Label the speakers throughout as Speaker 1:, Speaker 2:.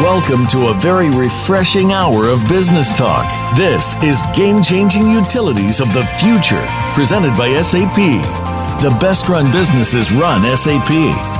Speaker 1: Welcome to a very refreshing hour of business talk. This is Game Changing Utilities of the Future, presented by SAP. The best run businesses run SAP.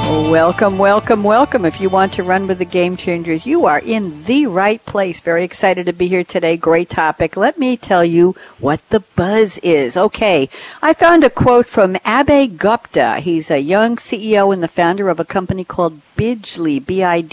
Speaker 2: Welcome, welcome, welcome. If you want to run with the game changers, you are in the right place. Very excited to be here today. Great topic. Let me tell you what the buzz is. Okay, I found a quote from Abhay Gupta. He's a young CEO and the founder of a company called Bidgely, B-I-D-G-E-L-Y.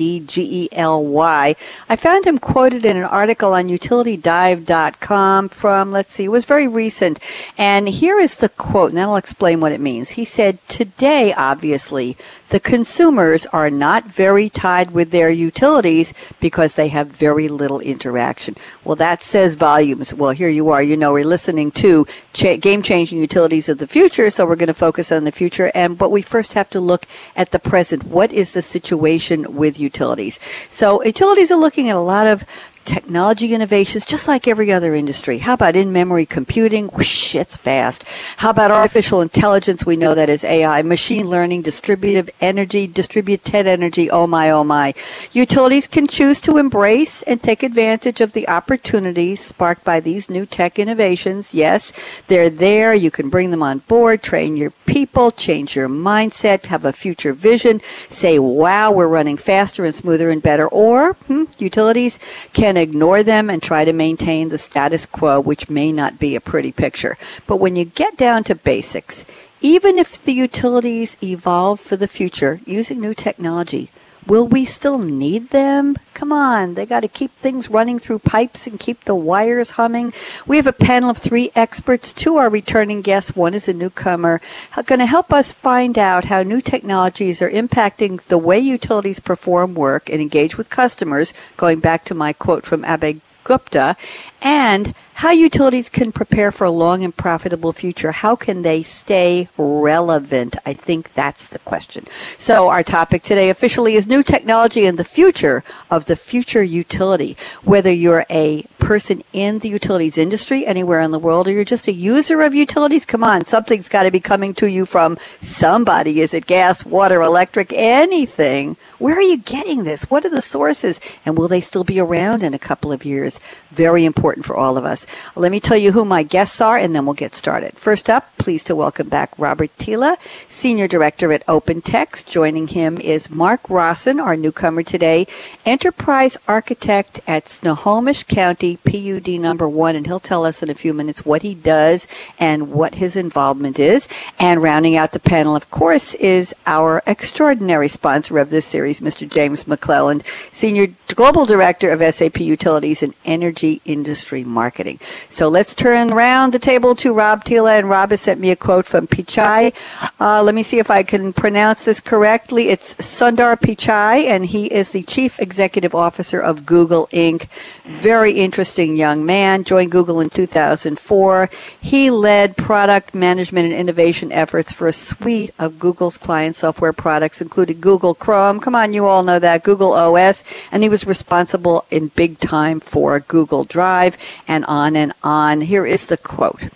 Speaker 2: I found him quoted in an article on utilitydive.com from, let's see, it was very recent. And here is the quote, and then I'll explain what it means. He said, today, obviously, the consumers are not very tied with their utilities because they have very little interaction. Well, that says volumes. Well, here you are. You know, we're listening to cha- game changing utilities of the future, so we're going to focus on the future. And but we first have to look at the present. What is the situation with utilities? So, utilities are looking at a lot of technology innovations, just like every other industry. How about in-memory computing? Whoosh, it's fast. How about artificial intelligence? We know that is AI. Machine learning, distributive energy, distributed energy. Oh my, oh my. Utilities can choose to embrace and take advantage of the opportunities sparked by these new tech innovations. Yes, they're there. You can bring them on board, train your people, change your mindset, have a future vision, say, wow, we're running faster and smoother and better. Or hmm, utilities can ignore them and try to maintain the status quo, which may not be a pretty picture. But when you get down to basics, even if the utilities evolve for the future using new technology, will we still need them? Come on, they got to keep things running through pipes and keep the wires humming. We have a panel of three experts. Two are returning guests. One is a newcomer. Going to help us find out how new technologies are impacting the way utilities perform work and engage with customers. Going back to my quote from Abhay Gupta, and how utilities can prepare for a long and profitable future. How can they stay relevant? I think that's the question. So our topic today officially is new technology and the future of the future utility. Whether you're a person in the utilities industry anywhere in the world or you're just a user of utilities, come on, something's got to be coming to you from somebody. Is it gas, water, electric, anything? Where are you getting this? What are the sources? And will they still be around in a couple of years? Very important for all of us. Let me tell you who my guests are, and then we'll get started. First up, pleased to welcome back Robert Thiele, Senior Director at OpenText. Joining him is Mark Rosson, our newcomer today, Enterprise Architect at Snohomish County PUD number one, and he'll tell us in a few minutes what he does and what his involvement is. And rounding out the panel, of course, is our extraordinary sponsor of this series, Mr. James McClelland, Senior Global Director of SAP Utilities and Energy Industry Marketing. So let's turn around the table to Rob Thiele, and Rob has sent me a quote from Pichai. Uh, let me see if I can pronounce this correctly. It's Sundar Pichai, and he is the Chief Executive Officer of Google Inc. Very interesting young man. Joined Google in 2004. He led product management and innovation efforts for a suite of Google's client software products, including Google Chrome. Come on, you all know that Google OS, and he was responsible in big time for Google Drive and on and on. Here is the quote.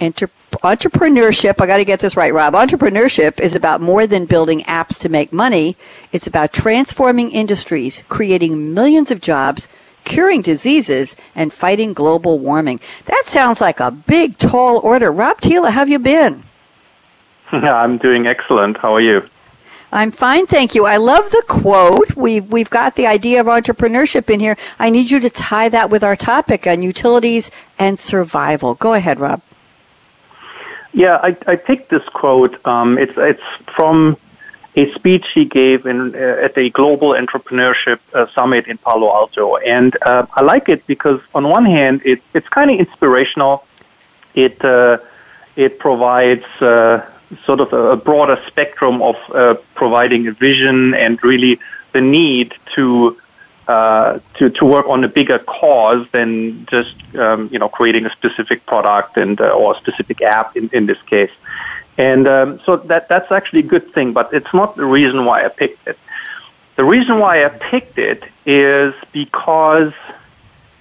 Speaker 2: Enter- entrepreneurship, I got to get this right, Rob. Entrepreneurship is about more than building apps to make money. It's about transforming industries, creating millions of jobs, curing diseases, and fighting global warming. That sounds like a big, tall order. Rob Thiele, how have you been?
Speaker 3: I'm doing excellent. How are you?
Speaker 2: I'm fine, thank you. I love the quote. We've, we've got the idea of entrepreneurship in here. I need you to tie that with our topic on utilities and survival. Go ahead, Rob.
Speaker 3: Yeah, I, I picked this quote. Um, it's, it's from a speech he gave in, uh, at the Global Entrepreneurship uh, Summit in Palo Alto. And uh, I like it because, on one hand, it, it's kind of inspirational. It, uh, it provides uh, sort of a broader spectrum of uh, providing a vision and really the need to uh, to to work on a bigger cause than just um, you know creating a specific product and uh, or a specific app in, in this case. And um, so that that's actually a good thing, but it's not the reason why I picked it. The reason why I picked it is because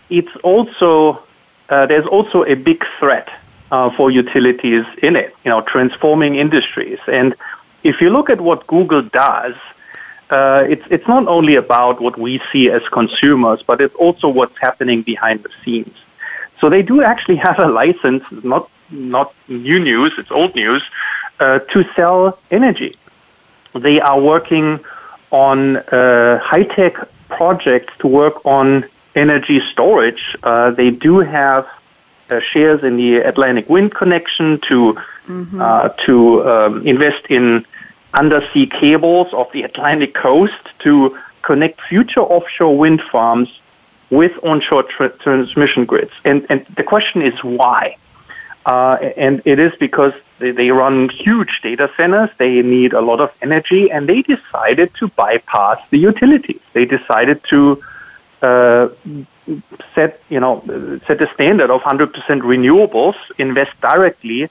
Speaker 3: it's also uh, there's also a big threat uh, for utilities in it, you know, transforming industries. And if you look at what Google does, uh, it's it's not only about what we see as consumers, but it's also what's happening behind the scenes. So they do actually have a license, not not new news, it's old news, uh, to sell energy. They are working on uh, high tech projects to work on energy storage. Uh, they do have uh, shares in the Atlantic Wind Connection, to mm-hmm. uh, to um, invest in undersea cables off the Atlantic coast to connect future offshore wind farms with onshore tra- transmission grids. And and the question is why? Uh, and it is because they, they run huge data centers. They need a lot of energy, and they decided to bypass the utilities. They decided to uh, set you know set a standard of 100% renewables, invest directly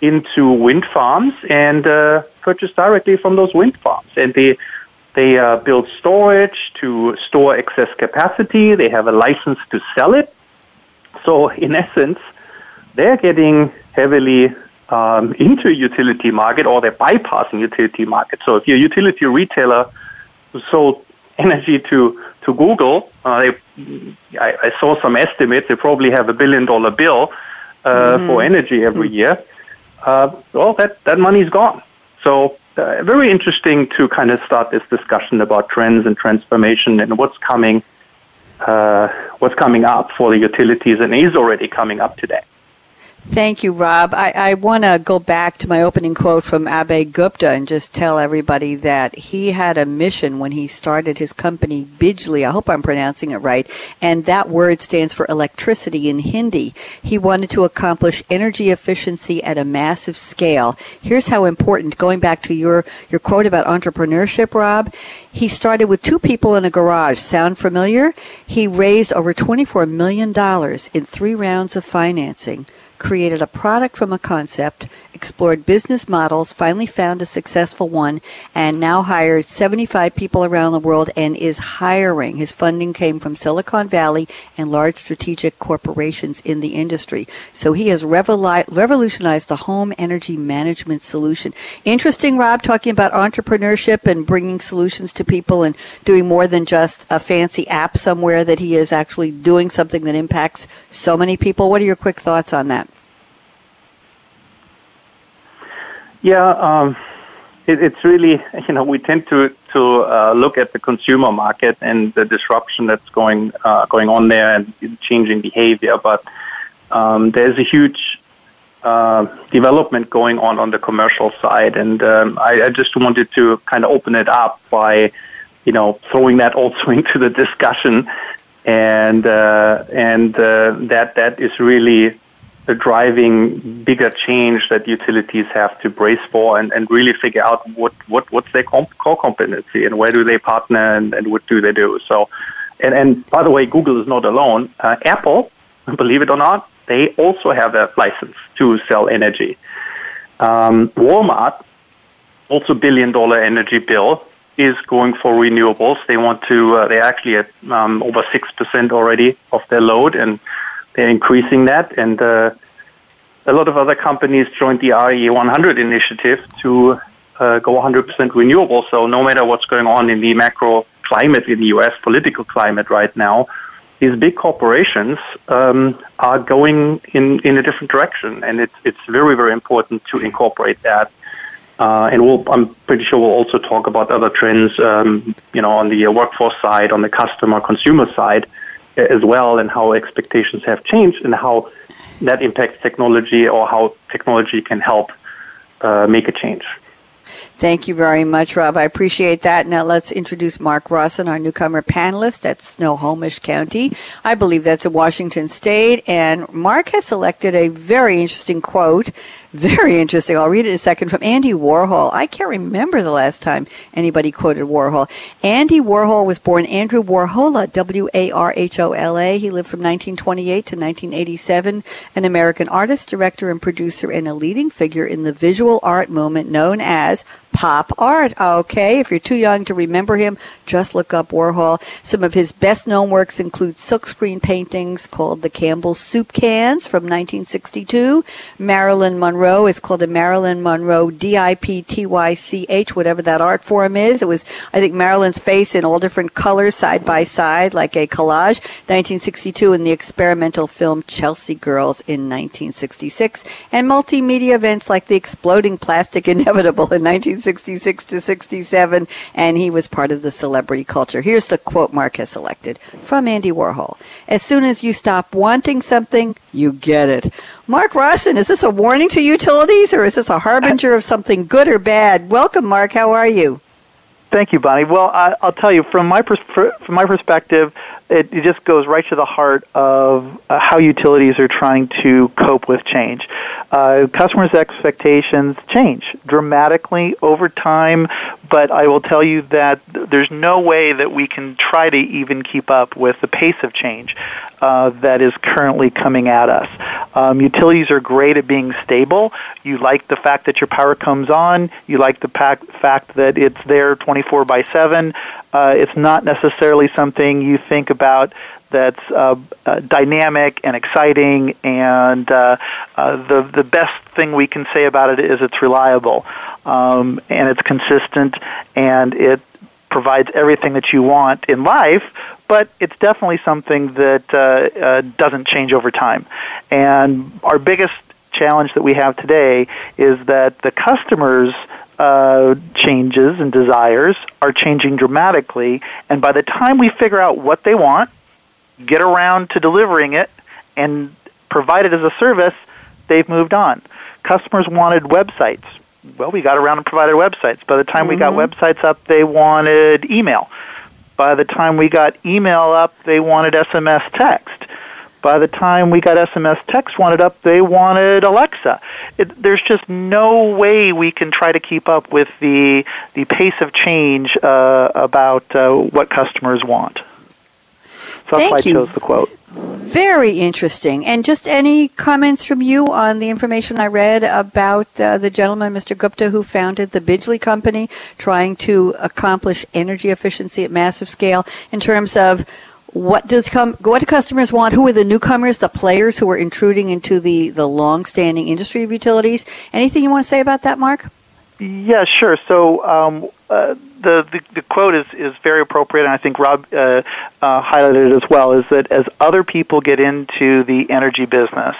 Speaker 3: into wind farms, and uh, purchase directly from those wind farms. And they they uh, build storage to store excess capacity. They have a license to sell it. So in essence, they're getting heavily um, into utility market, or they're bypassing utility market. So if you're a utility retailer who sold energy to to Google, uh, they, I, I, saw some estimates. They probably have a billion dollar bill uh, mm-hmm. for energy every mm-hmm. year. Uh, well, that that money's gone. So uh, very interesting to kind of start this discussion about trends and transformation and what's coming, uh, what's coming up for the utilities and is already coming up today.
Speaker 2: Thank you, Rob. I, I want to go back to my opening quote from Abhay Gupta and just tell everybody that he had a mission when he started his company, Bijli. I hope I'm pronouncing it right. And that word stands for electricity in Hindi. He wanted to accomplish energy efficiency at a massive scale. Here's how important, going back to your, your quote about entrepreneurship, Rob. He started with two people in a garage. Sound familiar? He raised over $24 million in three rounds of financing created a product from a concept, explored business models, finally found a successful one, and now hired 75 people around the world and is hiring. His funding came from Silicon Valley and large strategic corporations in the industry. So he has revolutionized the home energy management solution. Interesting, Rob, talking about entrepreneurship and bringing solutions to people and doing more than just a fancy app somewhere, that he is actually doing something that impacts so many people. What are your quick thoughts on that?
Speaker 3: Yeah, um, it, it's really you know we tend to to uh, look at the consumer market and the disruption that's going uh, going on there and changing behavior, but um, there's a huge uh, development going on on the commercial side, and um, I, I just wanted to kind of open it up by you know throwing that also into the discussion, and uh, and uh, that that is really driving bigger change that utilities have to brace for and, and really figure out what, what what's their comp- core competency and where do they partner and, and what do they do. So, and, and by the way, Google is not alone. Uh, Apple, believe it or not, they also have a license to sell energy. Um, Walmart, also billion dollar energy bill, is going for renewables. They want to, uh, they're actually at um, over 6% already of their load and they're increasing that, and uh, a lot of other companies joined the RE100 initiative to uh, go 100% renewable. So no matter what's going on in the macro climate in the U.S. political climate right now, these big corporations um, are going in, in a different direction, and it's it's very very important to incorporate that Uh, and we'll, I'm pretty sure we'll also talk about other trends, um, you know, on the workforce side, on the customer consumer side as well, and how expectations have changed and how that impacts technology or how technology can help uh, make a change.
Speaker 2: Thank you very much, Rob. I appreciate that. Now let's introduce Mark Rawson, our newcomer panelist at Snohomish County. I believe that's in Washington State. And Mark has selected a very interesting quote very interesting. I'll read it in a second from Andy Warhol. I can't remember the last time anybody quoted Warhol. Andy Warhol was born Andrew Warhola, W A R H O L A. He lived from 1928 to 1987, an American artist, director, and producer, and a leading figure in the visual art movement known as pop art. Okay, if you're too young to remember him, just look up Warhol. Some of his best known works include silkscreen paintings called the Campbell Soup Cans from 1962, Marilyn Monroe is called a Marilyn Monroe D-I-P-T-Y-C-H, whatever that art form is. It was, I think, Marilyn's face in all different colors side by side, like a collage. 1962, and the experimental film Chelsea Girls in 1966, and multimedia events like the Exploding Plastic Inevitable in 19 1966 to 67, and he was part of the celebrity culture. Here's the quote Mark has selected from Andy Warhol. As soon as you stop wanting something, you get it. Mark Rawson, is this a warning to utilities or is this a harbinger of something good or bad? Welcome, Mark. How are you?
Speaker 4: Thank you, Bonnie. Well, I, will tell you from my pers- from my perspective, it, it, just goes right to the heart of uh, how utilities are trying to cope with change. Uh, customers' expectations change dramatically over time, but I will tell you that there's no way that we can try to even keep up with the pace of change uh, that is currently coming at us. Um, utilities are great at being stable. You like the fact that your power comes on. You like the fact that it's there 24 by 7. Uh, it's not necessarily something you think about that's uh, uh, dynamic and exciting, and uh, uh, the the best thing we can say about it is it's reliable, um, and it's consistent, and it provides everything that you want in life, but it's definitely something that uh, uh, doesn't change over time. And our biggest challenge that we have today is that the customers' uh, changes and desires are changing dramatically, and by the time we figure out what they want, get around to delivering it, and provide it as a service, they've moved on. Customers wanted websites well, we got around and provided websites. By the time mm-hmm. we got mm-hmm. websites up, they wanted email. By the time we got email up, they wanted SMS text. By the time we got SMS text wanted up, they wanted Alexa. It, there's just no way we can try to keep up with the the pace of change uh, about uh, what customers want. So that's
Speaker 2: Thank
Speaker 4: why I chose the quote.
Speaker 2: Very interesting. And just any comments from you on the information I read about uh, the gentleman, Mr. Gupta, who founded the Bidgely Company, trying to accomplish energy efficiency at massive scale in terms of what does com- what do customers want? Who are the newcomers, the players who are intruding into the, the long-standing industry of utilities? Anything you want to say about that, Mark?
Speaker 4: Yeah, sure. So um, uh, the, the, the quote is is very appropriate, and I think Rob uh, uh, highlighted it as well. Is that as other people get into the energy business,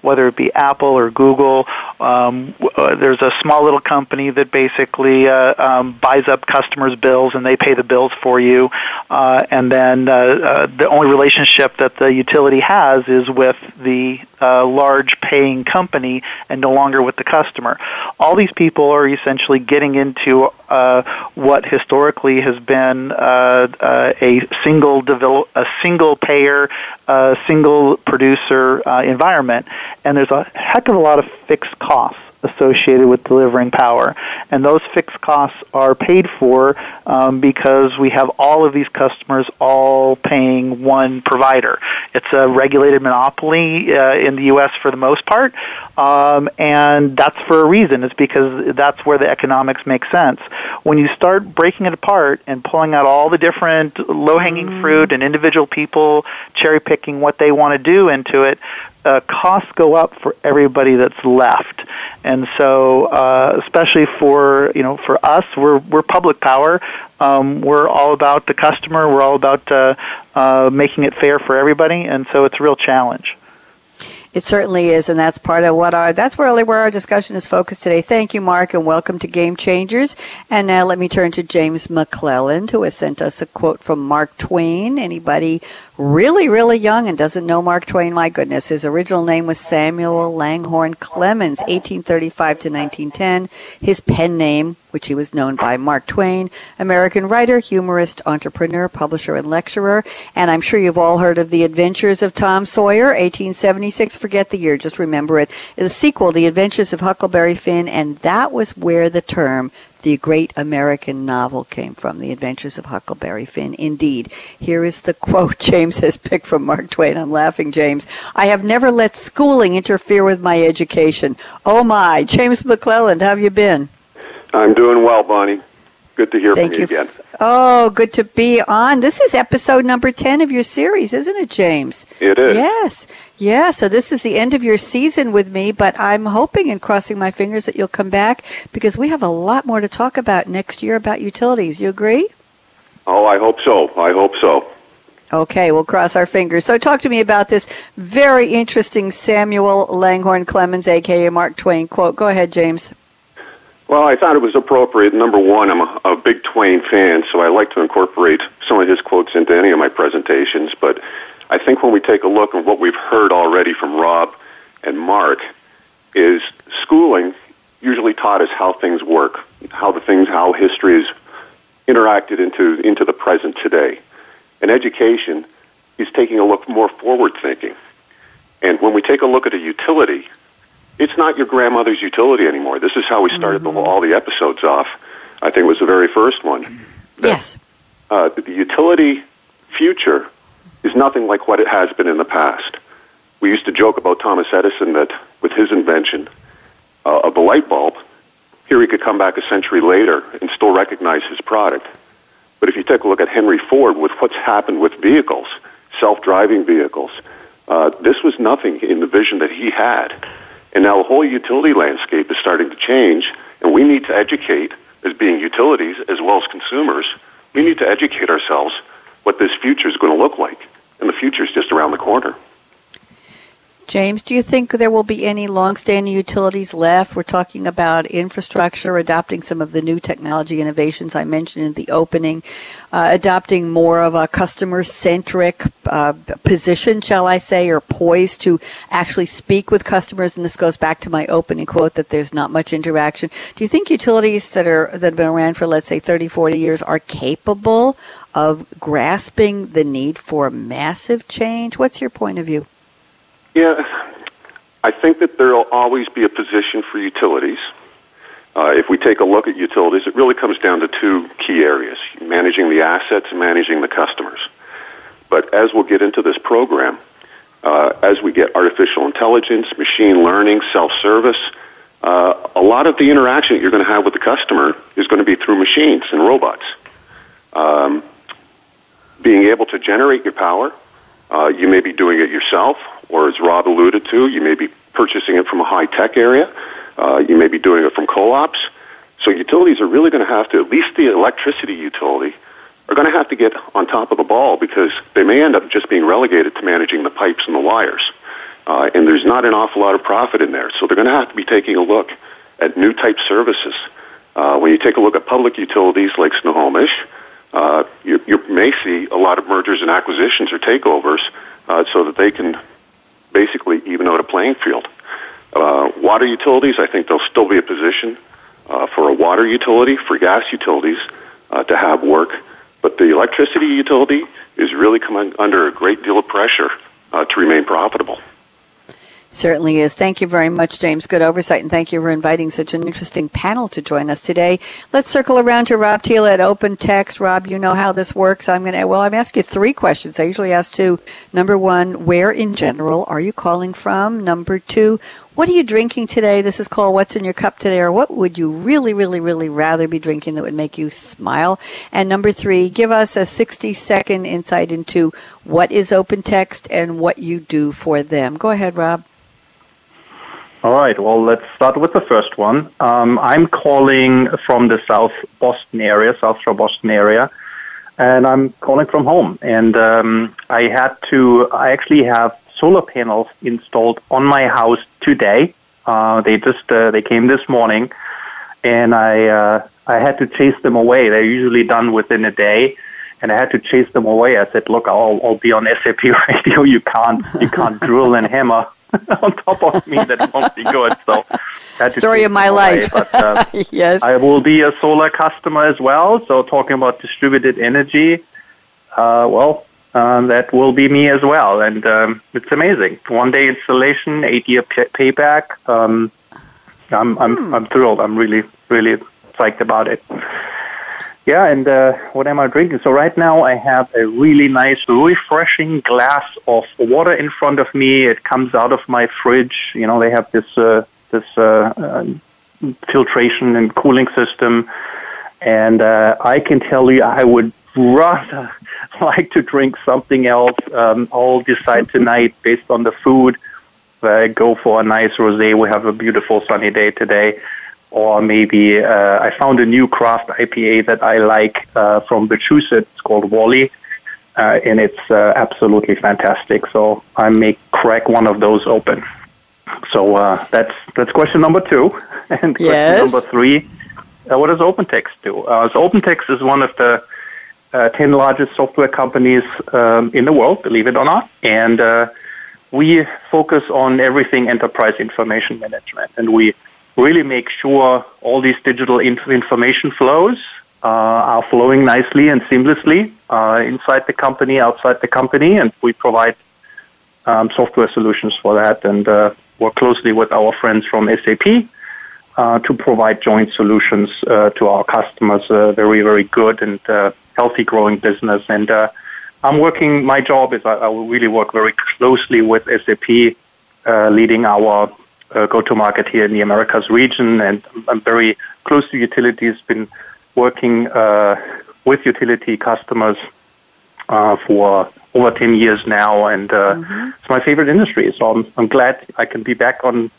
Speaker 4: whether it be Apple or Google, um, uh, there's a small little company that basically uh, um, buys up customers' bills and they pay the bills for you, uh, and then uh, uh, the only relationship that the utility has is with the large paying company and no longer with the customer. All these people are essentially getting into uh, what historically has been uh, uh, a single develop, a single payer, uh, single producer uh, environment, and there's a heck of a lot of fixed costs associated with delivering power. And those fixed costs are paid for um, because we have all of these customers all paying one provider. It's a regulated monopoly uh, in the U.S. for the most part, um, and that's for a reason. It's because that's where the economics make sense. When you start breaking it apart and pulling out all the different low hanging mm. fruit and individual people cherry picking what they want to do into it, uh, costs go up for everybody that's left, and so uh, especially for you know for us, we're we're public power. Um, we're all about the customer. We're all about uh, uh, making it fair for everybody, and so it's a real challenge.
Speaker 2: It certainly is, and that's part of what our that's really where our discussion is focused today. Thank you, Mark, and welcome to Game Changers. And now let me turn to James McClelland, who has sent us a quote from Mark Twain. Anybody really, really young and doesn't know Mark Twain? My goodness, his original name was Samuel Langhorne Clemens, 1835 to 1910. His pen name which he was known by Mark Twain, American writer, humorist, entrepreneur, publisher, and lecturer. And I'm sure you've all heard of The Adventures of Tom Sawyer, 1876. Forget the year, just remember it. The sequel, The Adventures of Huckleberry Finn, and that was where the term the great American novel came from, The Adventures of Huckleberry Finn. Indeed. Here is the quote James has picked from Mark Twain. I'm laughing, James. I have never let schooling interfere with my education. Oh my. James McClelland, how have you been?
Speaker 5: I'm doing well, Bonnie. Good to hear
Speaker 2: Thank
Speaker 5: from you,
Speaker 2: you
Speaker 5: again.
Speaker 2: Oh, good to be on. This is episode number 10 of your series, isn't it, James?
Speaker 5: It is.
Speaker 2: Yes. Yeah, so this is the end of your season with me, but I'm hoping and crossing my fingers that you'll come back because we have a lot more to talk about next year about utilities. You agree?
Speaker 5: Oh, I hope so. I hope so.
Speaker 2: Okay, we'll cross our fingers. So, talk to me about this very interesting Samuel Langhorne Clemens, aka Mark Twain quote. Go ahead, James.
Speaker 5: Well, I thought it was appropriate. Number one, I'm a, a big Twain fan, so I like to incorporate some of his quotes into any of my presentations. But I think when we take a look at what we've heard already from Rob and Mark, is schooling usually taught us how things work, how the things, how history is interacted into into the present today. And education is taking a look more forward thinking. And when we take a look at a utility, it's not your grandmother's utility anymore. This is how we started mm-hmm. the, all the episodes off. I think it was the very first one.
Speaker 2: That, yes.
Speaker 5: Uh, the utility future is nothing like what it has been in the past. We used to joke about Thomas Edison that with his invention uh, of the light bulb, here he could come back a century later and still recognize his product. But if you take a look at Henry Ford with what's happened with vehicles, self-driving vehicles, uh, this was nothing in the vision that he had. And now the whole utility landscape is starting to change, and we need to educate, as being utilities as well as consumers, we need to educate ourselves what this future is going to look like. And the future is just around the corner.
Speaker 2: James, do you think there will be any long-standing utilities left? We're talking about infrastructure, adopting some of the new technology innovations I mentioned in the opening, uh, adopting more of a customer-centric uh, position, shall I say, or poised to actually speak with customers. And this goes back to my opening quote that there's not much interaction. Do you think utilities that are that have been around for let's say 30, 40 years are capable of grasping the need for massive change? What's your point of view?
Speaker 5: Yeah, I think that there will always be a position for utilities. Uh, if we take a look at utilities, it really comes down to two key areas managing the assets and managing the customers. But as we'll get into this program, uh, as we get artificial intelligence, machine learning, self service, uh, a lot of the interaction that you're going to have with the customer is going to be through machines and robots. Um, being able to generate your power, uh, you may be doing it yourself, or as Rob alluded to, you may be purchasing it from a high tech area. Uh, you may be doing it from co-ops. So utilities are really going to have to, at least the electricity utility, are going to have to get on top of the ball because they may end up just being relegated to managing the pipes and the wires. Uh, and there's not an awful lot of profit in there. So they're going to have to be taking a look at new type services. Uh, when you take a look at public utilities like Snohomish, uh, you, you may see a lot of mergers and acquisitions or takeovers uh, so that they can basically even out a playing field. Uh, water utilities, I think there'll still be a position uh, for a water utility, for gas utilities uh, to have work, but the electricity utility is really coming under a great deal of pressure uh, to remain profitable.
Speaker 2: Certainly is. Thank you very much, James. Good oversight, and thank you for inviting such an interesting panel to join us today. Let's circle around to Rob Thiele at Open Text. Rob, you know how this works. I'm going to, well, I'm asking you three questions. I usually ask two. Number one, where in general are you calling from? Number two, what are you drinking today? This is called What's in Your Cup Today, or what would you really, really, really rather be drinking that would make you smile? And number three, give us a 60 second insight into what is Open Text and what you do for them. Go ahead, Rob.
Speaker 3: All right. Well, let's start with the first one. Um, I'm calling from the South Boston area, South Shore Boston area, and I'm calling from home. And um, I had to. I actually have solar panels installed on my house today. Uh, they just uh, they came this morning, and I uh, I had to chase them away. They're usually done within a day, and I had to chase them away. I said, "Look, I'll, I'll be on SAP radio. You can't you can't drill and hammer on top of me. That won't be good." So, that's
Speaker 2: story of my life. But, uh, yes,
Speaker 3: I will be a solar customer as well. So, talking about distributed energy, uh, well, uh, that will be me as well. And um, it's amazing. One day installation, eight year pay- payback. Um, I'm I'm hmm. I'm thrilled. I'm really really psyched about it. Yeah, and uh, what am I drinking? So right now I have a really nice, refreshing glass of water in front of me. It comes out of my fridge. You know, they have this uh, this uh, uh, filtration and cooling system, and uh, I can tell you, I would rather like to drink something else. Um, I'll decide tonight based on the food. Uh, go for a nice rosé. We have a beautiful sunny day today. Or maybe uh, I found a new craft IPA that I like uh, from Massachusetts. It's called Wally, uh, and it's uh, absolutely fantastic. So I may crack one of those open. So uh, that's that's question number two, and question
Speaker 2: yes.
Speaker 3: number three. Uh, what does OpenText do? Uh, so OpenText is one of the uh, 10 largest software companies um, in the world, believe it or not. And uh, we focus on everything enterprise information management. And we really make sure all these digital inf- information flows uh, are flowing nicely and seamlessly uh, inside the company, outside the company. And we provide um, software solutions for that and uh, work closely with our friends from SAP. Uh, to provide joint solutions to our customers, very, very good and healthy growing business. And uh, I'm working, my job is I, I will really work very closely with SAP, uh, leading our uh, go-to-market here in the Americas region. And I'm very close to utilities, been working uh, with utility customers uh, for over 10 years now. And uh, mm-hmm. it's my favorite industry. So I'm, I'm glad I can be back on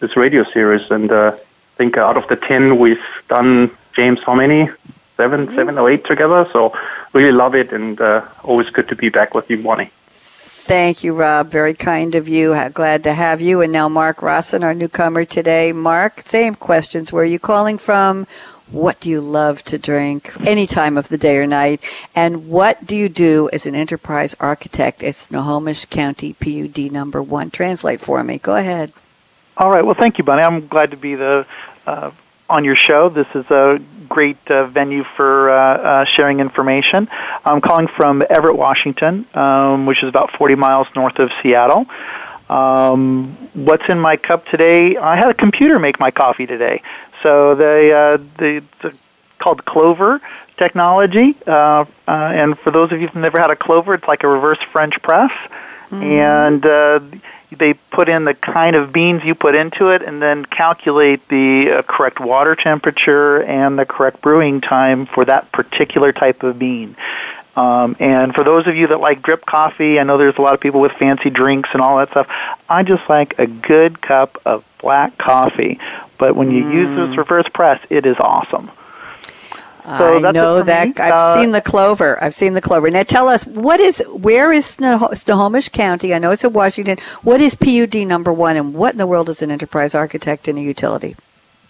Speaker 3: this radio series. And I think out of the 10 we've done, James, how many? seven, mm-hmm. seven or eight together. So really love it, and uh, always good to be back with you, Bonnie.
Speaker 2: Thank you, Rob. Very kind of you. Glad to have you. And now, Mark Rosson, our newcomer today. Mark, same questions. Where are you calling from? What do you love to drink any time of the day or night? And what do you do as an enterprise architect at Snohomish County PUD number one? Translate for me. Go ahead.
Speaker 4: All right. Well, thank you, Bunny. I'm glad to be the uh, on your show. This is a great uh, venue for uh, uh, sharing information. I'm calling from Everett, Washington, um, which is about 40 miles north of Seattle. Um, what's in my cup today? I had a computer make my coffee today. So they, uh, the, the called Clover technology. Uh, uh, and for those of you who've never had a Clover, it's like a reverse French press. Mm. And uh, they put in the kind of beans you put into it and then calculate the uh, correct water temperature and the correct brewing time for that particular type of bean. Um, and for those of you that like drip coffee, I know there's a lot of people with fancy drinks and all that stuff. I just like a good cup of black coffee. But when you mm. use this reverse press, it is awesome.
Speaker 2: So I know that I've uh, seen the clover. I've seen the clover. Now tell us what is where is Snohomish County? I know it's in Washington. What is PUD number one, and what in the world is an enterprise architect in a utility?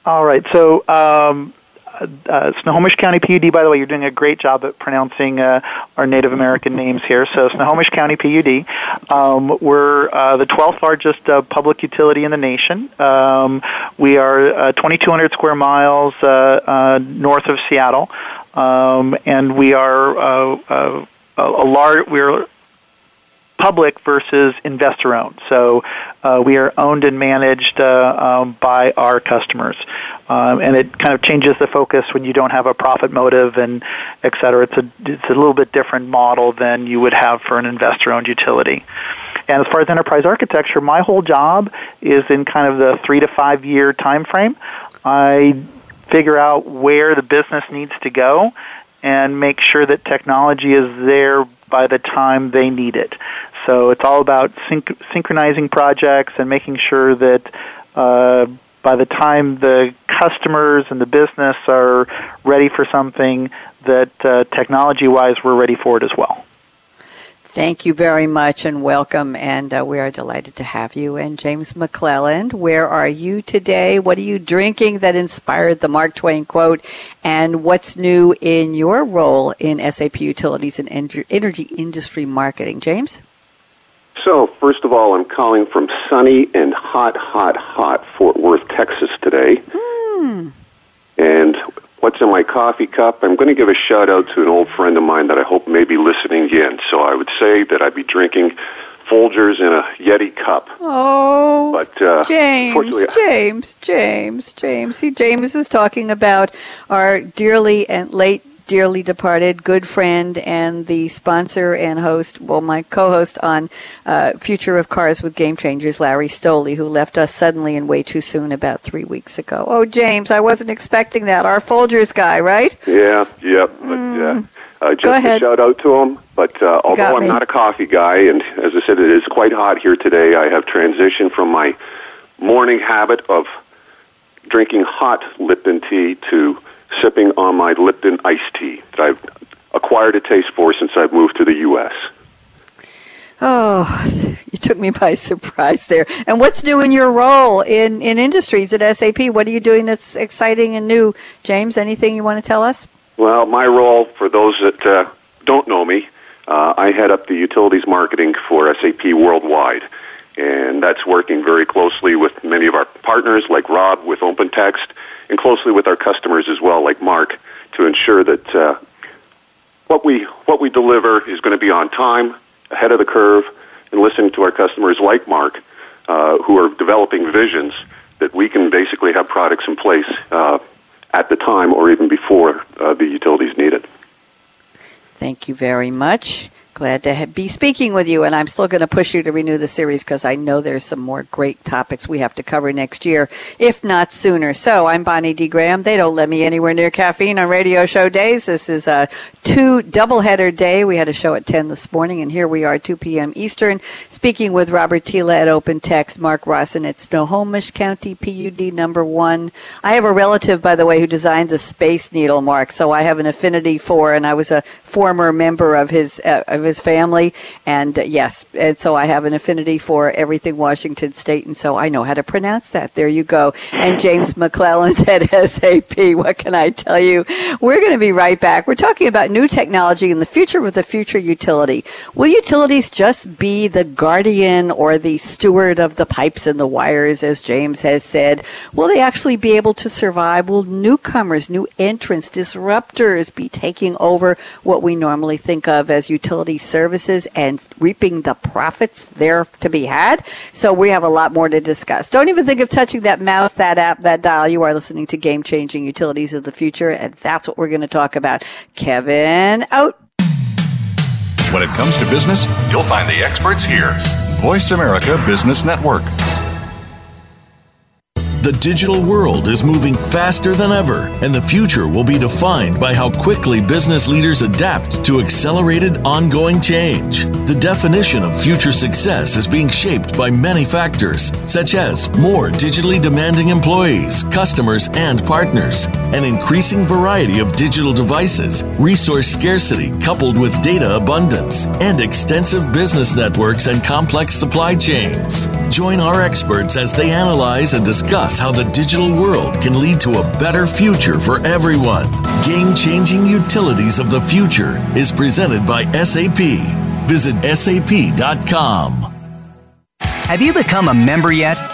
Speaker 4: All right. So um, uh, Snohomish County PUD, by the way, you're doing a great job at pronouncing uh, our Native American names here. So, Snohomish County PUD. Um, we're uh, the 12th largest uh, public utility in the nation. Um, we are uh, 2,200 square miles uh, north of Seattle. Um, and we are a, a large, we're public versus investor owned. So uh, we are owned and managed uh, um, by our customers. Um, and it kind of changes the focus when you don't have a profit motive and et cetera. It's a, it's a little bit different model than you would have for an investor owned utility. And as far as enterprise architecture, my whole job is in kind of the three to five year time frame. I figure out where the business needs to go and make sure that technology is there by the time they need it. So it's all about synch- synchronizing projects and making sure that uh, by the time the customers and the business are ready for something, that uh, technology-wise we're ready for it as well.
Speaker 2: Thank you very much and welcome. And uh, we are delighted to have you. And James McClelland, where are you today? What are you drinking that inspired the Mark Twain quote? And what's new in your role in SAP Utilities and Energy Industry Marketing? James?
Speaker 5: So, first of all, I'm calling from sunny and hot, hot, hot Fort Worth, Texas today.
Speaker 2: Mm.
Speaker 5: And what's in my coffee cup. I'm going to give a shout out to an old friend of mine that I hope may be listening in. So I would say that I'd be drinking Folgers in a Yeti cup.
Speaker 2: Oh, but uh, James, James, James, James. See, James is talking about our dearly and late dearly departed good friend and the sponsor and host, well, my co-host on uh, Future of Cars with Game Changers, Larry Stoley, who left us suddenly and way too soon about three weeks ago. Oh, James, I wasn't expecting that. Our Folgers guy, right?
Speaker 5: Yeah, yeah, but mm. uh, just Go ahead. a shout out to him. But uh, although I'm not a coffee guy, and as I said, it is quite hot here today, I have transitioned from my morning habit of drinking hot Lipton tea to sipping on my Lipton iced tea that I've acquired a taste for since I've moved to the U.S.
Speaker 2: Oh, you took me by surprise there. And what's new in your role in, in industries at SAP? What are you doing that's exciting and new? James, anything you want to tell us?
Speaker 5: Well, my role, for those that uh, don't know me, uh, I head up the utilities marketing for SAP worldwide. And that's working very closely with many of our partners like Rob with OpenText and closely with our customers as well, like Mark, to ensure that uh, what we what we deliver is going to be on time, ahead of the curve, and listening to our customers like Mark, uh, who are developing visions that we can basically have products in place uh, at the time or even before uh, the utilities need it.
Speaker 2: Thank you very much. Glad to be speaking with you, and I'm still going to push you to renew the series because I know there's some more great topics we have to cover next year, if not sooner. So I'm Bonnie D. Graham. They don't let me anywhere near caffeine on radio show days. This is a two doubleheader day. We had a show at 10 this morning, and here we are, 2 p.m. Eastern, speaking with Robert Thiele at Open Text, Mark Rossin at Snohomish County PUD number one. I have a relative, by the way, who designed the Space Needle, Mark, so I have an affinity for, and I was a former member of his. Uh, of his family. And uh, yes, and so I have an affinity for everything Washington State, and so I know how to pronounce that. There you go. And James McClelland at SAP. What can I tell you? We're going to be right back. We're talking about new technology and the future with the future utility. Will utilities just be the guardian or the steward of the pipes and the wires, as James has said? Will they actually be able to survive? Will newcomers, new entrants, disruptors be taking over what we normally think of as utility services and reaping the profits there to be had. So we have a lot more to discuss. Don't even think of touching that mouse, that app, that dial. You are listening to Game Changing Utilities of the Future, and that's what we're going to talk about. Kevin, out.
Speaker 6: When it comes to business, you'll find the experts here. Voice America Business Network.
Speaker 1: The digital world is moving faster than ever, and the future will be defined by how quickly business leaders adapt to accelerated ongoing change. The definition of future success is being shaped by many factors, such as more digitally demanding employees, customers, and partners, an increasing variety of digital devices, resource scarcity coupled with data abundance, and extensive business networks and complex supply chains. Join our experts as they analyze and discuss how the digital world can lead to a better future for everyone. Game changing utilities of the future is presented by SAP. Visit sap.com.
Speaker 7: Have you become a member yet?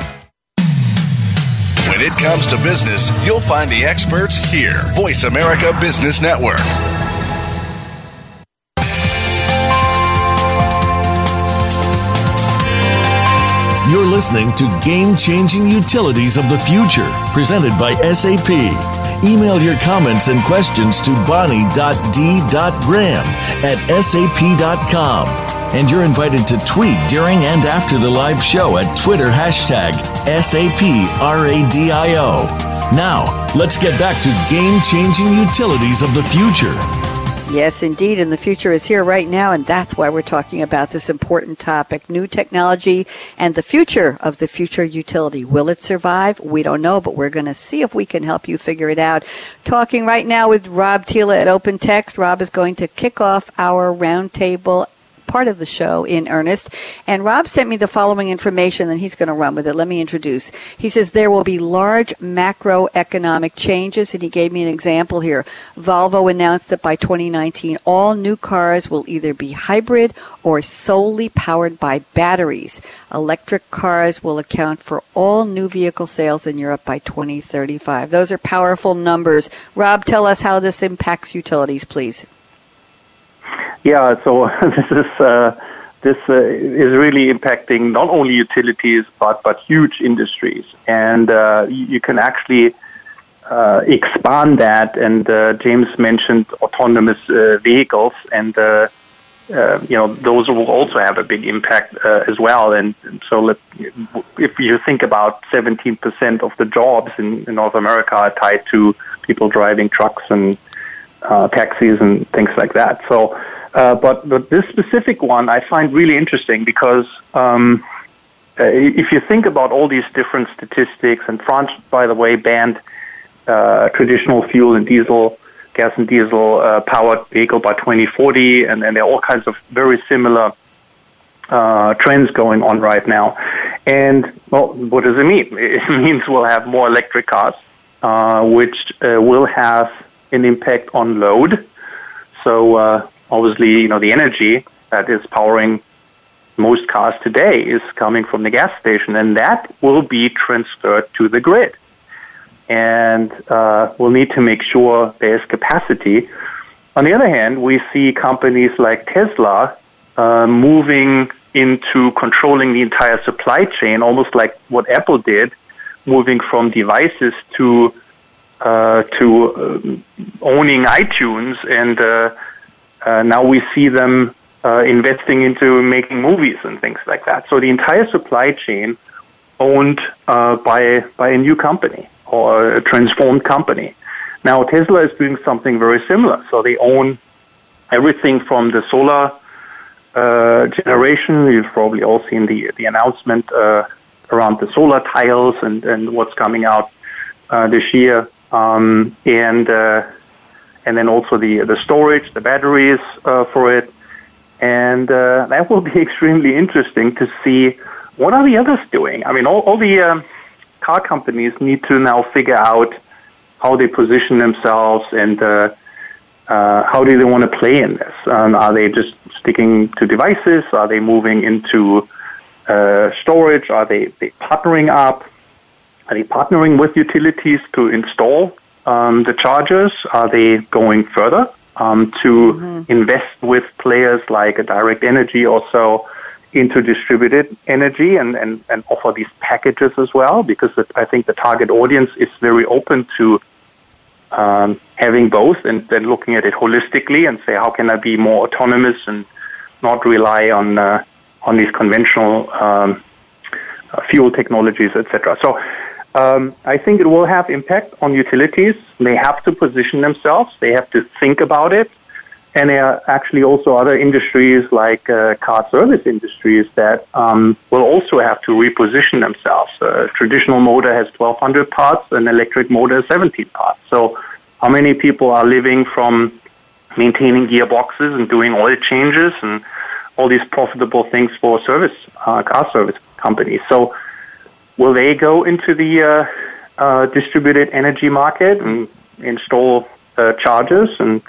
Speaker 6: When it comes to business, you'll find the experts here. Voice America Business Network.
Speaker 1: You're listening to Game Changing Utilities of the Future, presented by SAP. Email your comments and questions to bonnie.d.graham at sap.com. And you're invited to tweet during and after the live show at Twitter hashtag SAPRADIO. Now, let's get back to game changing utilities of the future.
Speaker 2: Yes, indeed. And the future is here right now. And that's why we're talking about this important topic new technology and the future of the future utility. Will it survive? We don't know, but we're going to see if we can help you figure it out. Talking right now with Rob Thiele at Open Text. Rob is going to kick off our roundtable part of the show in earnest. And Rob sent me the following information, and he's going to run with it. Let me introduce. He says there will be large macroeconomic changes, and he gave me an example here. Volvo announced that by 2019, all new cars will either be hybrid or solely powered by batteries. Electric cars will account for all new vehicle sales in Europe by 2035. Those are powerful numbers. Rob, tell us how this impacts utilities, please.
Speaker 3: Yeah, so this is uh, this uh, is really impacting not only utilities but but huge industries, and uh, you can actually uh, expand that. And uh, James mentioned autonomous uh, vehicles, and you know those will also have a big impact as well. And, and so, let, if you think about 17% of the jobs in, in North America are tied to people driving trucks and taxis and things like that. So uh, but, but this specific one I find really interesting because um, uh, if you think about all these different statistics, and France, by the way, banned uh, traditional fuel and diesel, gas and diesel uh, powered vehicle by 2040, and, and there are all kinds of very similar uh, trends going on right now. And well, what does it mean? It means we'll have more electric cars, which will have an impact on load. So obviously, you know, the energy that is powering most cars today is coming from the gas station, and that will be transferred to the grid. And uh, we'll need to make sure there's capacity. On the other hand, we see companies like Tesla uh, moving into controlling the entire supply chain, almost like what Apple did, moving from devices to uh, to uh, owning iTunes and uh, uh, now we see them investing into making movies and things like that. So the entire supply chain owned by by a new company or a transformed company. Now Tesla is doing something very similar. So they own everything from the solar uh, generation. You've probably all seen the the announcement uh, around the solar tiles and and what's coming out uh, this year. Um, and and then also the the storage, the batteries uh, for it, and uh, that will be extremely interesting to see what are the others doing. I mean, all, all the um, car companies need to now figure out how they position themselves and uh, uh, how do they want to play in this. Um, are they just sticking to devices? Are they moving into uh, storage? Are they, they partnering up? Are they partnering with utilities to install um, the chargers? Are they going further um, to mm-hmm. invest with players like a Direct Energy or so into distributed energy and, and, and offer these packages as well? Because I think the target audience is very open to um, having both and then looking at it holistically and say, how can I be more autonomous and not rely on uh, on these conventional um, uh, fuel technologies, etc. So um, I think it will have impact on utilities. They have to position themselves. They have to think about it. And there are actually also other industries like uh, car service industries that um, will also have to reposition themselves. A traditional motor has 1,200 parts, an electric motor has 17 parts. So, how many people are living from maintaining gearboxes and doing oil changes and all these profitable things for service uh, car service companies? So, will they go into the uh, uh, distributed energy market and install uh, chargers and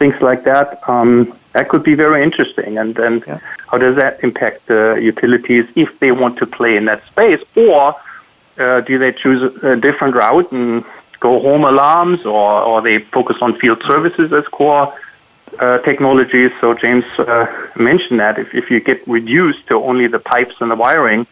Speaker 3: things like that? Um, that could be very interesting. And then yeah. how does that impact the utilities if they want to play in that space? Or uh, do they choose a different route and go home alarms or, or they focus on field services as core uh, technologies? So James uh, mentioned that if, if you get reduced to only the pipes and the wiring,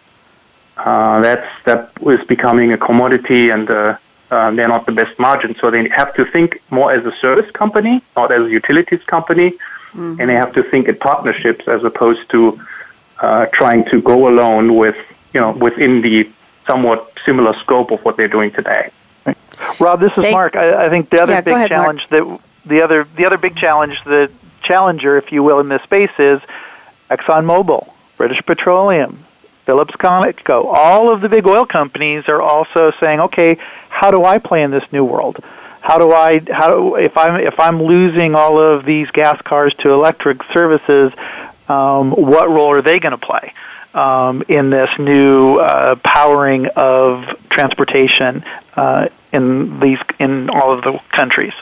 Speaker 3: uh, that's that is becoming a commodity, and uh, uh, they're not the best margin. So they have to think more as a service company, not as a utilities company, mm-hmm. and they have to think in partnerships as opposed to uh, trying to go alone with you know within the somewhat similar scope of what they're doing today.
Speaker 4: Rob, this is Thank, Mark. I, I, think the other
Speaker 2: yeah,
Speaker 4: big
Speaker 2: ahead,
Speaker 4: challenge Mark. that the other the other big challenge, the challenger, if you will, in this space is ExxonMobil, British Petroleum, Phillips Conoco. All of the big oil companies are also saying, okay, how do I play in this new world? How do I how if I'm if I'm losing all of these gas cars to electric services, um, what role are they going to play? Um, in this new uh, powering of transportation uh, in these in all of the countries.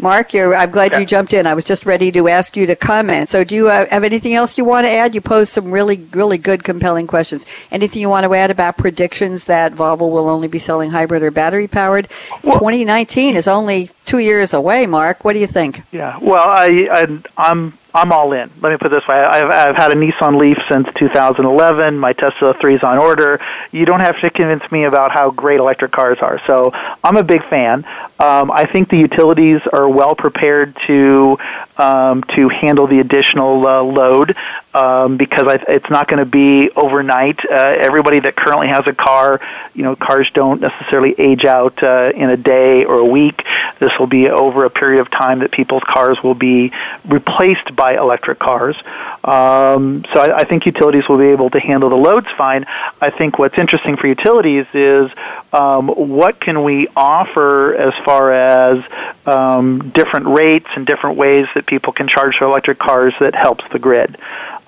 Speaker 2: Mark, I'm glad yeah. you jumped in. I was just ready to ask you to comment. So, do you uh, have anything else you want to add? You posed some really, really good, compelling questions. Anything you want to add about predictions that Volvo will only be selling hybrid or battery powered? Well, 2019 is only two years away. Mark, what do you think?
Speaker 4: Yeah. Well, I, I I'm I'm all in. Let me put this way: I've, I've had a Nissan Leaf since 2011. My Tesla 3 is on order. You don't have to convince me about how great electric cars are. So I'm a big fan. Um, I think the utilities are well prepared to um, to handle the additional uh, load um, because I, it's not going to be overnight. Uh, everybody that currently has a car, you know, cars don't necessarily age out uh, in a day or a week. This will be over a period of time that people's cars will be replaced by electric cars. Um, so I, I think utilities will be able to handle the loads fine. I think what's interesting for utilities is um, what can we offer as far as um, different rates and different ways that people can charge their electric cars that helps the grid.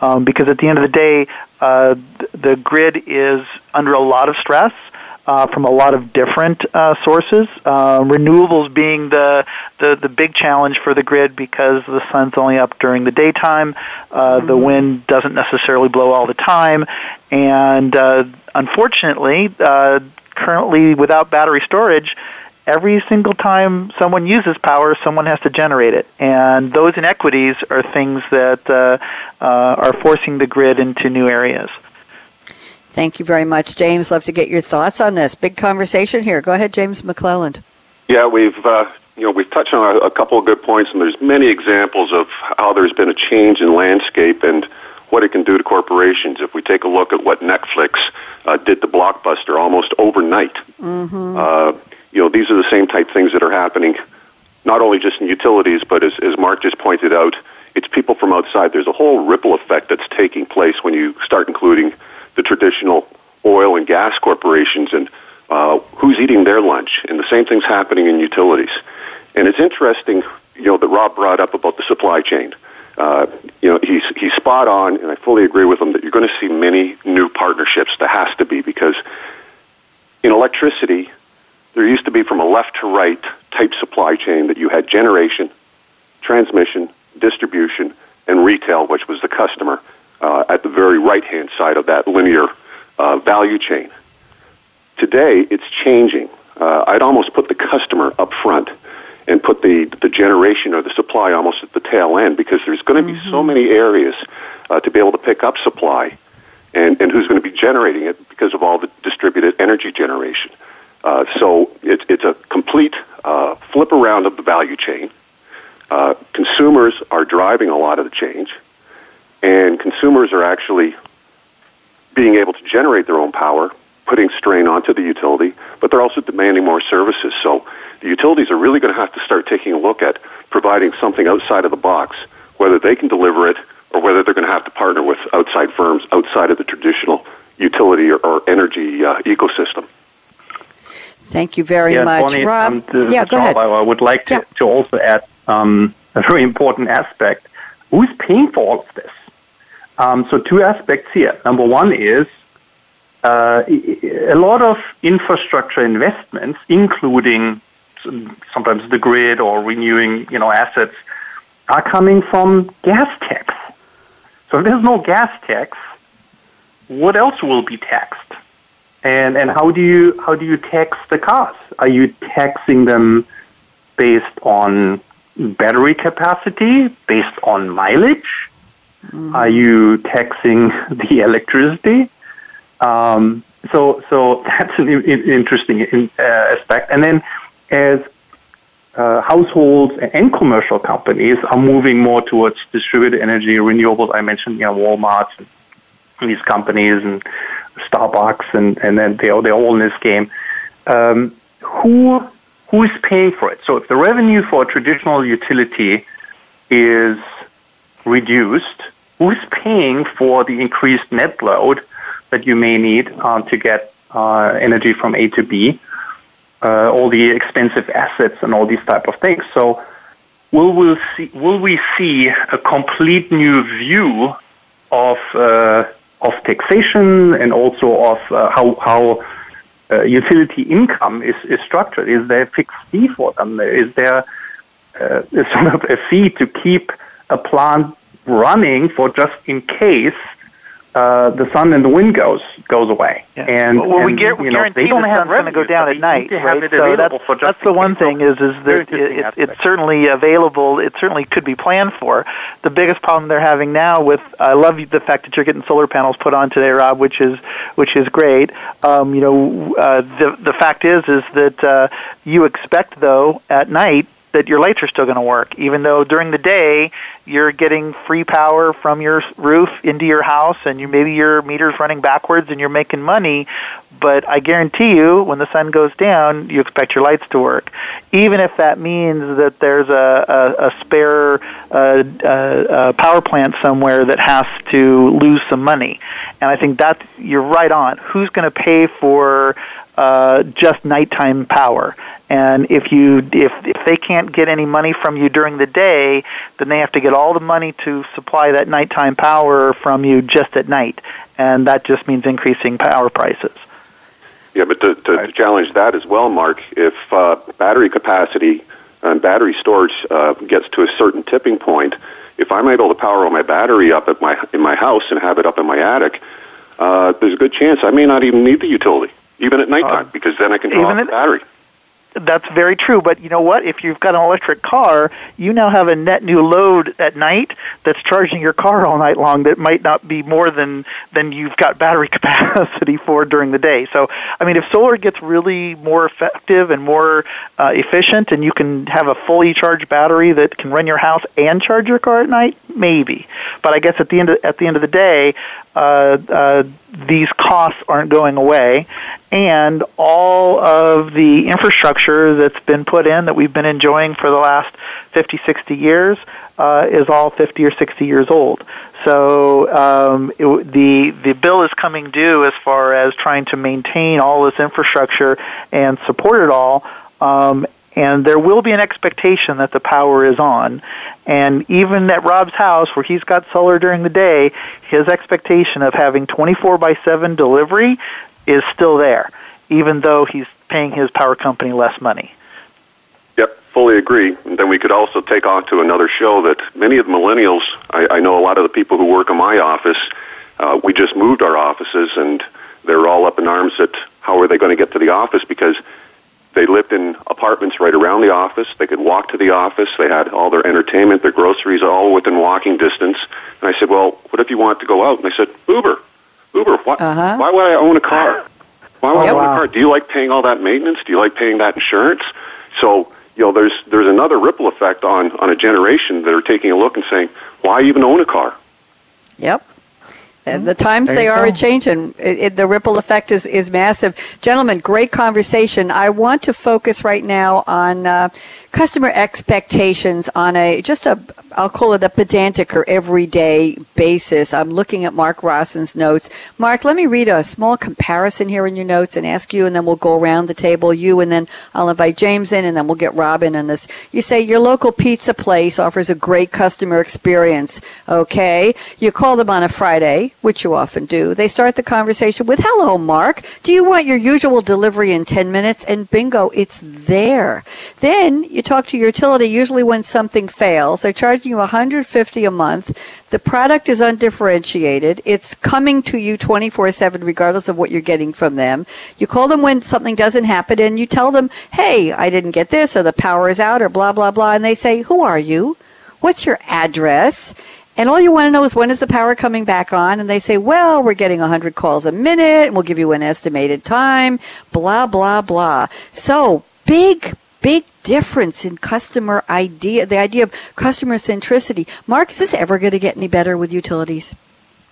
Speaker 4: Um, because at the end of the day, uh, the grid is under a lot of stress uh, from a lot of different uh, sources. Uh, renewables being the, the, the big challenge for the grid because the sun's only up during the daytime, uh, mm-hmm. the wind doesn't necessarily blow all the time, and uh, unfortunately, uh, currently without battery storage, every single time someone uses power, someone has to generate it. And those inequities are things that uh, uh, are forcing the grid into new areas.
Speaker 2: Thank you very much, James. Love to get your thoughts on this. Big conversation here. Go ahead, James McClelland.
Speaker 5: Yeah, we've uh, you know we've touched on a, a couple of good points, and there's many examples of how there's been a change in landscape and what it can do to corporations. If we take a look at what Netflix uh, did to Blockbuster almost overnight, mm-hmm. uh, you know these are the same type things that are happening, not only just in utilities, but as, as Mark just pointed out, it's people from outside. There's a whole ripple effect that's taking place when you start including the traditional oil and gas corporations and uh, who's eating their lunch. And the same thing's happening in utilities. And it's interesting, you know, that Rob brought up about the supply chain. Uh, you know, he's he's spot on, and I fully agree with him that you're going to see many new partnerships. There has to be because in electricity, there used to be from a left to right type supply chain that you had generation, transmission, distribution, and retail, which was the customer uh, at the very right hand side of that linear uh, value chain. Today, it's changing. Uh, I'd almost put the customer up front and put the, the generation or the supply almost at the tail end because there's going to mm-hmm. be so mm-hmm. many areas uh, to be able to pick up supply and, and who's going to be generating it because of all the distributed energy generation. Uh, so it's, it's a complete uh, flip around of the value chain. Uh, consumers are driving a lot of the change and consumers are actually being able to generate their own power, putting strain onto the utility, but they're also demanding more services. So the utilities are really going to have to start taking a look at providing something outside of the box, whether they can deliver it or whether they're going to have to partner with outside firms outside of the traditional utility or, or energy uh, ecosystem.
Speaker 2: Thank you very
Speaker 3: yeah,
Speaker 2: much,
Speaker 3: Bonnie,
Speaker 2: Rob.
Speaker 3: Um,
Speaker 2: yeah, go ahead.
Speaker 3: I would like to,
Speaker 2: yeah.
Speaker 3: to also add um, a very important aspect. Who's paying for all of this? Um, so two aspects here. Number one is uh, a lot of infrastructure investments, including sometimes the grid or renewing, you know, assets, are coming from gas tax. So if there's no gas tax, what else will be taxed? And and how do you how do you tax the cars? Are you taxing them based on battery capacity, based on mileage? Mm. Are you taxing the electricity? Um, so, so that's an, interesting uh, aspect. And then, as uh, households and commercial companies are moving more towards distributed energy, renewables. I mentioned, you know, Walmart and these companies and Starbucks, and, and then they're, they're all in this game. Um, who who is paying for it? So if the revenue for a traditional utility is reduced, who is paying for the increased net load that you may need uh, to get uh, energy from A to B? uh, all the expensive assets and all these type of things. So will we see will we see a complete new view of uh, of taxation and also of uh, how how uh, utility income is, is structured? Is there a fixed fee for them? Is there uh, sort of a fee to keep a plant running for just in case uh, the sun and the wind goes goes away.
Speaker 4: Yeah.
Speaker 3: And
Speaker 4: well,
Speaker 3: and,
Speaker 4: we, gar- we
Speaker 3: you know,
Speaker 4: guarantee
Speaker 3: they
Speaker 4: the sun's going to go down at night, right? So that's, that's the one thing is is that it, it, it's certainly available. It certainly could be planned for. The biggest problem they're having now with I love the fact that you're getting solar panels put on today, Rob, which is which is great. Um, you know, uh, the the fact is is that uh, you expect though at night that your lights are still going to work, even though during the day you're getting free power from your roof into your house, and you maybe your meter's running backwards and you're making money. But I guarantee you, when the sun goes down, you expect your lights to work, even if that means that there's a, a, a spare uh, uh, uh, power plant somewhere that has to lose some money. And I think that you're right on. Who's going to pay for uh, just nighttime power? And if you if if they can't get any money from you during the day, then they have to get all the money to supply that nighttime power from you just at night, and that just means increasing power prices.
Speaker 5: Yeah, but to, to, to challenge that as well, Mark, if uh, battery capacity and battery storage uh, gets to a certain tipping point, if I'm able to power my battery up at my in my house and have it up in my attic, uh, there's a good chance I may not even need the utility, even at nighttime, uh, because then I can draw off the battery
Speaker 4: that's very true. But you know what? If you've got an electric car, you now have a net new load at night that's charging your car all night long. That might not be more than than you've got battery capacity for during the day. So, I mean, if solar gets really more effective and more uh, efficient, and you can have a fully charged battery that can run your house and charge your car at night, maybe. But I guess at the end of, at the end of the day, uh, uh, these costs aren't going away, and all of the infrastructure that's been put in that we've been enjoying for the last 50, 60 years uh, is all 50 or 60 years old. So um, it, the the bill is coming due as far as trying to maintain all this infrastructure and support it all. Um, and there will be an expectation that the power is on. And even at Rob's house, where he's got solar during the day, his expectation of having 24 by 7 delivery is still there, even though he's paying his power company less money.
Speaker 5: Yep, fully agree. And then we could also take on to another show that many of the millennials, I, I know a lot of the people who work in my office, uh, we just moved our offices and they're all up in arms at how are they going to get to the office because they lived in apartments right around the office. They could walk to the office. They had all their entertainment, their groceries, all within walking distance. And I said, "Well, what if you want to go out?" And they said, "Uber, Uber. Why, uh-huh. why would I own a car? Why would yep. I own a car? Do you like paying all that maintenance? Do you like paying that insurance?" So you know, there's there's another ripple effect on on a generation that are taking a look and saying, "Why even own a car?"
Speaker 2: Yep. Mm-hmm. The times there they are go. changing. It, it, the ripple effect is, is massive. Gentlemen, great conversation. I want to focus right now on uh, customer expectations on a just a I'll call it a pedantic or everyday basis. I'm looking at Mark Rosson's notes. Mark, let me read a small comparison here in your notes and ask you, and then we'll go around the table. You, and then I'll invite James in, and then we'll get Robin in this. You say your local pizza place offers a great customer experience. Okay, you call them on a Friday, which you often do. They start the conversation with, "Hello, Mark. Do you want your usual delivery in 10 minutes?" And bingo, it's there. Then you talk to your utility. Usually, when something fails, they're charging you 150 a month. The product is undifferentiated. It's coming to you 24/7 regardless of what you're getting from them. You call them when something doesn't happen and you tell them, "Hey, I didn't get this or the power is out or blah blah blah." And they say, "Who are you? What's your address?" And all you want to know is when is the power coming back on? And they say, well, we're getting 100 calls a minute and we'll give you an estimated time, blah, blah, blah. So big big difference in customer idea, the idea of customer centricity. Mark, is this ever going to get any better with utilities?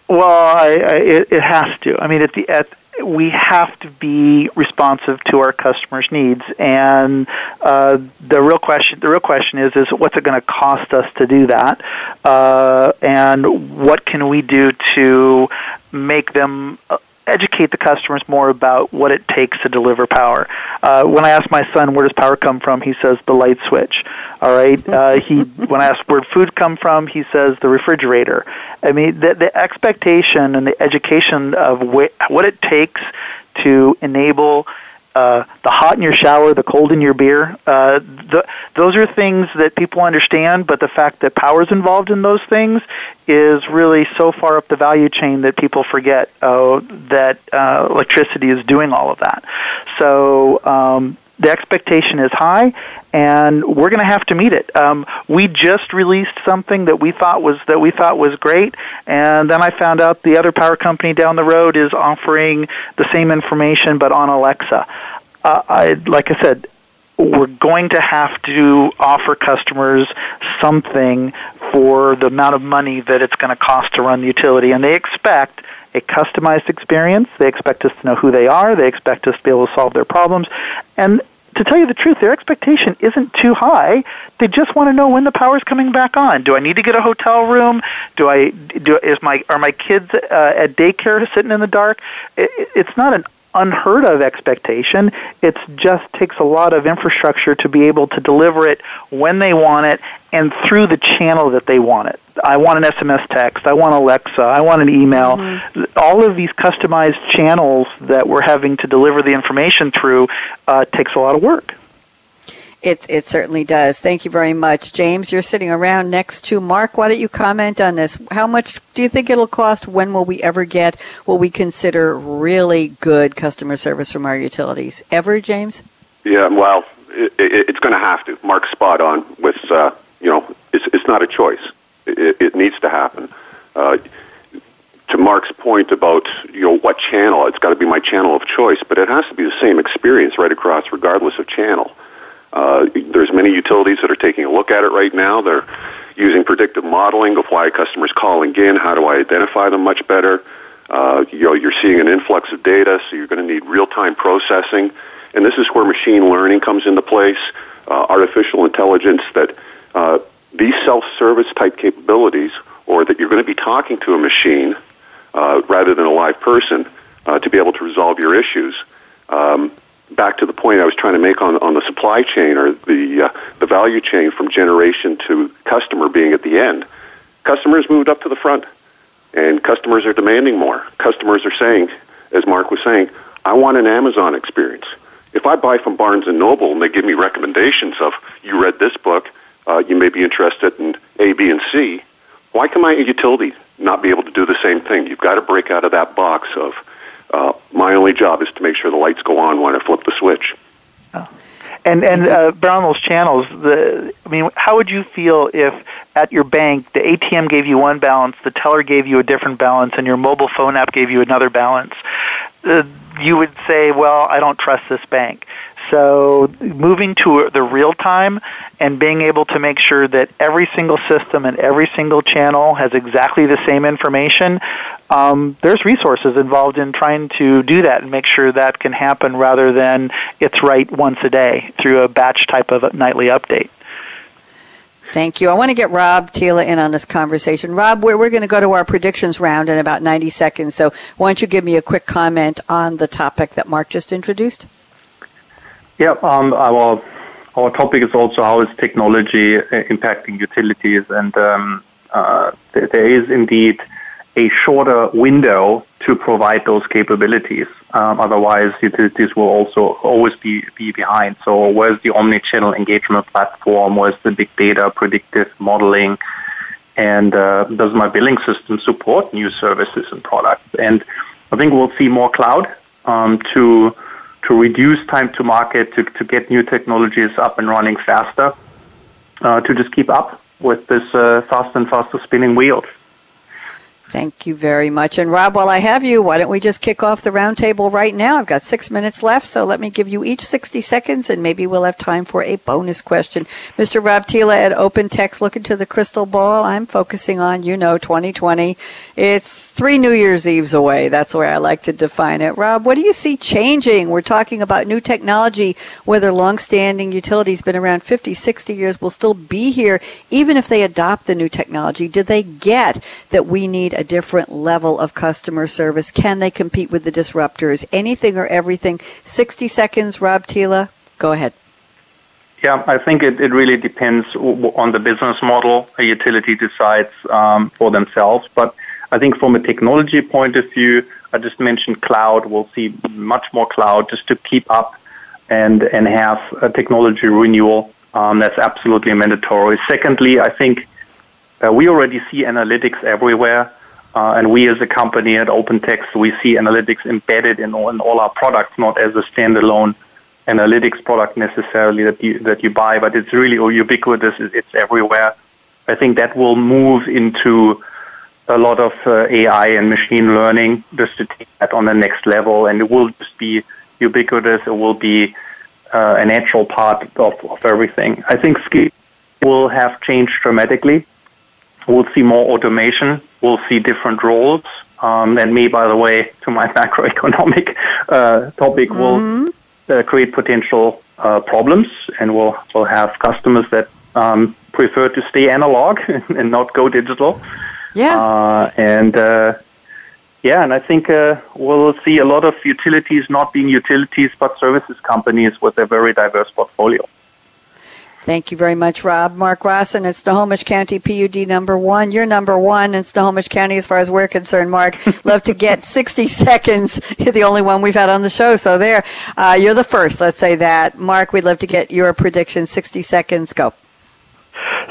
Speaker 4: Well, I, I, it, it has to. I mean, at the at we have to be responsive to our customers' needs, and uh, the real question the real question is is what's it going to cost us to do that, uh, and what can we do to make them uh, educate the customers more about what it takes to deliver power. Uh, when I ask my son where does power come from, he says the light switch. All right. Uh, he when I ask where food come from, he says the refrigerator. I mean the, the expectation and the education of wh- what it takes to enable uh, the hot in your shower, the cold in your beer. Uh, the, those are things that people understand, but the fact that power is involved in those things is really so far up the value chain that people forget uh, that uh, electricity is doing all of that. So um, the expectation is high, and we're going to have to meet it. Um, we just released something that we thought was that we thought was great, and then I found out the other power company down the road is offering the same information but on Alexa. Uh, I, like I said, we're going to have to offer customers something for the amount of money that it's going to cost to run the utility, and they expect a customized experience. They expect us to know who they are. They expect us to be able to solve their problems. And to tell you the truth, their expectation isn't too high. They just want to know when the power's coming back on. Do I need to get a hotel room? Do I do is my are my kids uh, at daycare sitting in the dark? It, it's not an unheard of expectation. It just takes a lot of infrastructure to be able to deliver it when they want it and through the channel that they want it. I want an SMS text. I want Alexa. I want an email. Mm-hmm. All of these customized channels that we're having to deliver the information through uh, takes a lot of work.
Speaker 2: It, it certainly does. Thank you very much. James, you're sitting around next to Mark. Why don't you comment on this? How much do you think it'll cost? When will we ever get what we consider really good customer service from our utilities? Ever, James?
Speaker 5: Yeah, well, it, it, it's going to have to. Mark's spot on with, uh, you know, it's, it's not a choice. It, it needs to happen. Uh, to Mark's point about you know what channel, it's got to be my channel of choice, but it has to be the same experience right across, regardless of channel. Uh, there's many utilities that are taking a look at it right now. They're using predictive modeling of why customer's calling in. How do I identify them much better? Uh, you know, you're seeing an influx of data, so you're going to need real-time processing, and this is where machine learning comes into place. Uh, artificial intelligence that uh, these self-service type capabilities, or that you're going to be talking to a machine uh, rather than a live person uh, to be able to resolve your issues. Um, back to the point I was trying to make on, on the supply chain or the uh, the value chain from generation to customer being at the end. Customers moved up to the front, and customers are demanding more. Customers are saying, as Mark was saying, I want an Amazon experience. If I buy from Barnes and Noble and they give me recommendations of you read this book, uh, you may be interested in A, B, and C. Why can my utility not be able to do the same thing? You've got to break out of that box of uh, my only job is to make sure the lights go on when I flip the switch.
Speaker 4: Oh. And and uh, those channels, the I mean, how would you feel if at your bank the ATM gave you one balance, the teller gave you a different balance, and your mobile phone app gave you another balance? Uh, you would say, "Well, I don't trust this bank." So moving to the real time and being able to make sure that every single system and every single channel has exactly the same information, um, there's resources involved in trying to do that and make sure that can happen rather than it's right once a day through a batch type of nightly update.
Speaker 2: Thank you. I want to get Rob Thiele in on this conversation. Rob, we're, we're going to go to our predictions round in about 90 seconds. So why don't you give me a quick comment on the topic that Mark just introduced?
Speaker 3: Yeah, um, our our topic is also how is technology uh, impacting utilities, and um, uh, there is indeed a shorter window to provide those capabilities. Um, otherwise, utilities will also always be, be behind. So, where's the omni-channel engagement platform? Where's the big data predictive modeling? And uh, does my billing system support new services and products? And I think we'll see more cloud um, to to reduce time to market, to, to get new technologies up and running faster, uh, to just keep up with this uh, fast and faster spinning wheel.
Speaker 2: Thank you very much. And Rob, while I have you, why don't we just kick off the roundtable right now? I've got six minutes left, so let me give you each 60 seconds and maybe we'll have time for a bonus question. Mr. Rob Thiele at Open Text, look into the crystal ball. I'm focusing on, you know, 2020. It's three New Year's Eves away. That's the way I like to define it. Rob, what do you see changing? We're talking about new technology, whether long-standing utilities been around 50, 60 years will still be here, even if they adopt the new technology. Do they get that we need a different level of customer service? Can they compete with the disruptors? Anything or everything? 60 seconds, Rob Thiele. Go ahead.
Speaker 3: Yeah, I think it, it really depends on the business model a utility decides um, for themselves. But I think from a technology point of view, I just mentioned cloud. We'll see much more cloud just to keep up and, and have a technology renewal. Um, that's absolutely mandatory. Secondly, I think uh, we already see analytics everywhere. Uh, and we as a company at OpenText, we see analytics embedded in all, in all our products, not as a standalone analytics product necessarily that you, that you buy, but it's really ubiquitous. It's everywhere. I think that will move into a lot of uh, AI and machine learning just to take that on the next level, and it will just be ubiquitous. It will be uh, a natural part of, of everything. I think skill will have changed dramatically. We'll see more automation. We'll see different roles. Um, and me, by the way, to my macroeconomic uh, topic, mm-hmm. will uh, create potential uh, problems, and we'll we'll have customers that um, prefer to stay analog and not go digital.
Speaker 2: Yeah.
Speaker 3: Uh, and uh, yeah, and I think uh, we'll see a lot of utilities not being utilities but services companies with a very diverse portfolio.
Speaker 2: Thank you very much, Rob. Mark Rossin, it's Snohomish County PUD number one. You're number one in Snohomish County as far as we're concerned, Mark. Love to get 60 seconds. You're the only one we've had on the show, so there. Uh, you're the first, let's say that. Mark, we'd love to get your prediction. 60 seconds, go.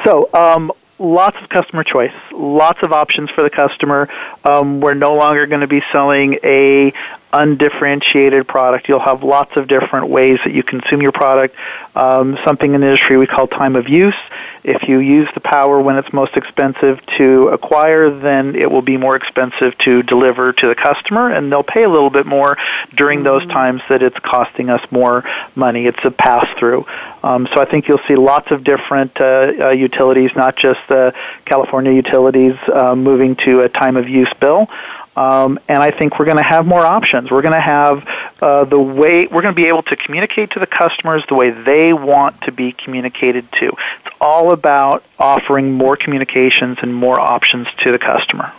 Speaker 4: So, um, lots of customer choice, lots of options for the customer. Um, we're no longer going to be selling a undifferentiated product. You'll have lots of different ways that you consume your product. Um, something in the industry we call time of use. If you use the power when it's most expensive to acquire, then it will be more expensive to deliver to the customer, and they'll pay a little bit more during those mm-hmm. times that it's costing us more money. It's a pass through. Um, so I think you'll see lots of different uh, uh, utilities, not just the California utilities, uh, moving to a time of use bill. Um, and I think we're going to have more options. We're going to have uh, the way we're going to be able to communicate to the customers the way they want to be communicated to. It's all about offering more communications and more options to the customer.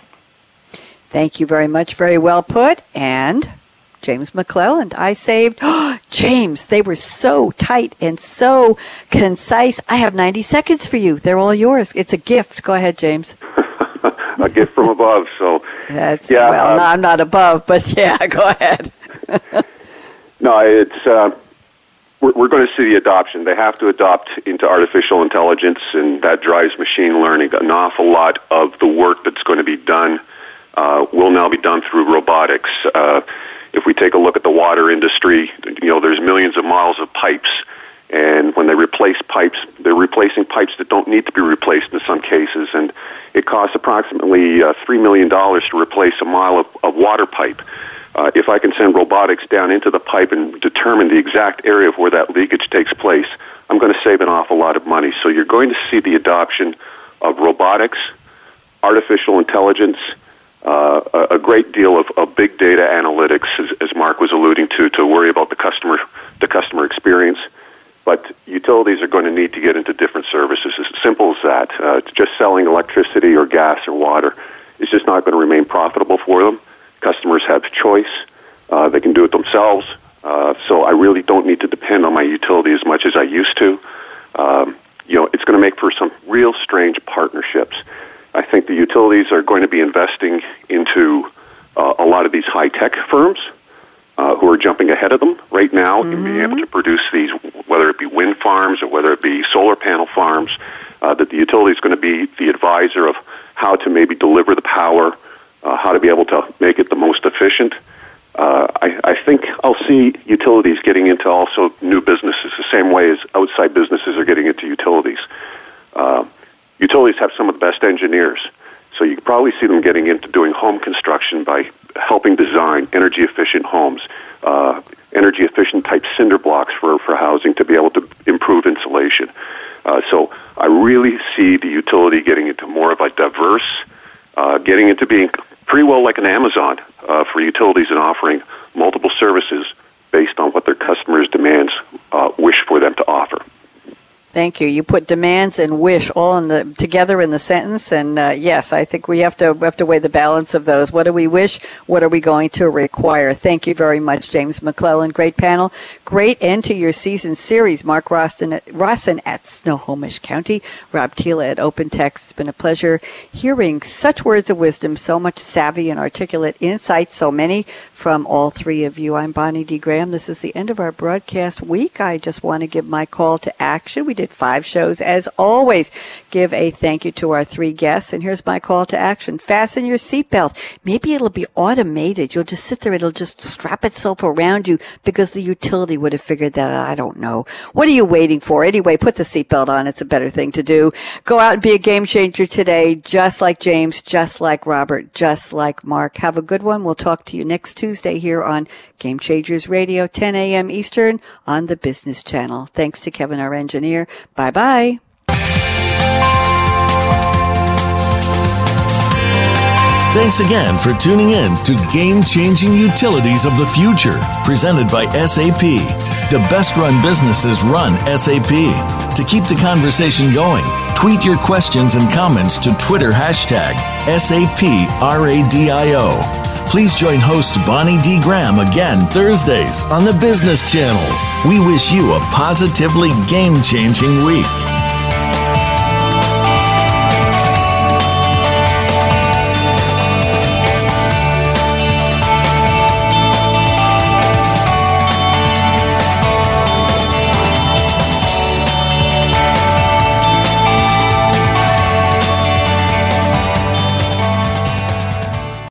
Speaker 2: Thank you very much. Very well put. And James McClelland. I saved oh, James. They were so tight and so concise. I have 90 seconds for you. They're all yours. It's a gift. Go ahead, James.
Speaker 5: a gift from above. So
Speaker 2: that's yeah. Well, um, no, I'm not above, but yeah, go ahead.
Speaker 5: no, it's uh, we're, we're going to see the adoption. They have to adopt into artificial intelligence, and that drives machine learning. An awful lot of the work that's going to be done uh, will now be done through robotics. Uh, if we take a look at the water industry, you know, there's millions of miles of pipes and when they replace pipes, they're replacing pipes that don't need to be replaced in some cases. And it costs approximately uh, $3 million to replace a mile of, of water pipe. Uh, if I can send robotics down into the pipe and determine the exact area of where that leakage takes place, I'm going to save an awful lot of money. So you're going to see the adoption of robotics, artificial intelligence, uh, a, a great deal of, of big data analytics, as, as Mark was alluding to, to worry about the customer, the customer experience. But utilities are going to need to get into different services. As simple as that. Uh, just selling electricity or gas or water is just not going to remain profitable for them. Customers have choice. Uh, they can do it themselves. Uh, so I really don't need to depend on my utility as much as I used to. Um, you know, it's going to make for some real strange partnerships. I think the utilities are going to be investing into uh, a lot of these high tech firms uh, who are jumping ahead of them right now mm-hmm. in being able to produce these, whether it be wind farms or whether it be solar panel farms, uh, that the utility is going to be the advisor of how to maybe deliver the power, uh, how to be able to make it the most efficient. Uh, I, I think I'll see utilities getting into also new businesses the same way as outside businesses are getting into utilities. Uh, utilities have some of the best engineers. So you could probably see them getting into doing home construction by helping design energy efficient homes, uh, energy efficient type cinder blocks for, for housing to be able to improve insulation. Uh, so I really see the utility getting into more of a diverse, uh, getting into being pretty well like an Amazon uh, for utilities and offering multiple services based on what their customers' demands uh, wish for them to offer.
Speaker 2: Thank you. You put demands and wish all in the together in the sentence, and uh, yes, I think we have to we have to weigh the balance of those. What do we wish? What are we going to require? Thank you very much, James McClellan. Great panel, great end to your season series. Mark Roston, Rawson at Snohomish County, Rob Thiele at Open Text. It's been a pleasure hearing such words of wisdom, so much savvy and articulate insight, so many from all three of you. I'm Bonnie D. Graham. This is the end of our broadcast week. I just want to give my call to action. We did five shows. As always, give a thank you to our three guests. And here's my call to action. Fasten your seatbelt. Maybe it'll be automated. You'll just sit there. It'll just strap itself around you because the utility would have figured that out. I don't know. What are you waiting for? Anyway, put the seatbelt on. It's a better thing to do. Go out and be a game changer today, just like James, just like Robert, just like Mark. Have a good one. We'll talk to you next Tuesday here on Game Changers Radio, 10 a.m. Eastern on the Business Channel. Thanks to Kevin, our engineer. Bye bye.
Speaker 1: Thanks again for tuning in to Game Changing Utilities of the Future, presented by SAP. The best run businesses run SAP. To keep the conversation going, tweet your questions and comments to Twitter hashtag SAPRADIO. Please join host Bonnie D. Graham again Thursdays on the Business Channel. We wish you a positively game changing week.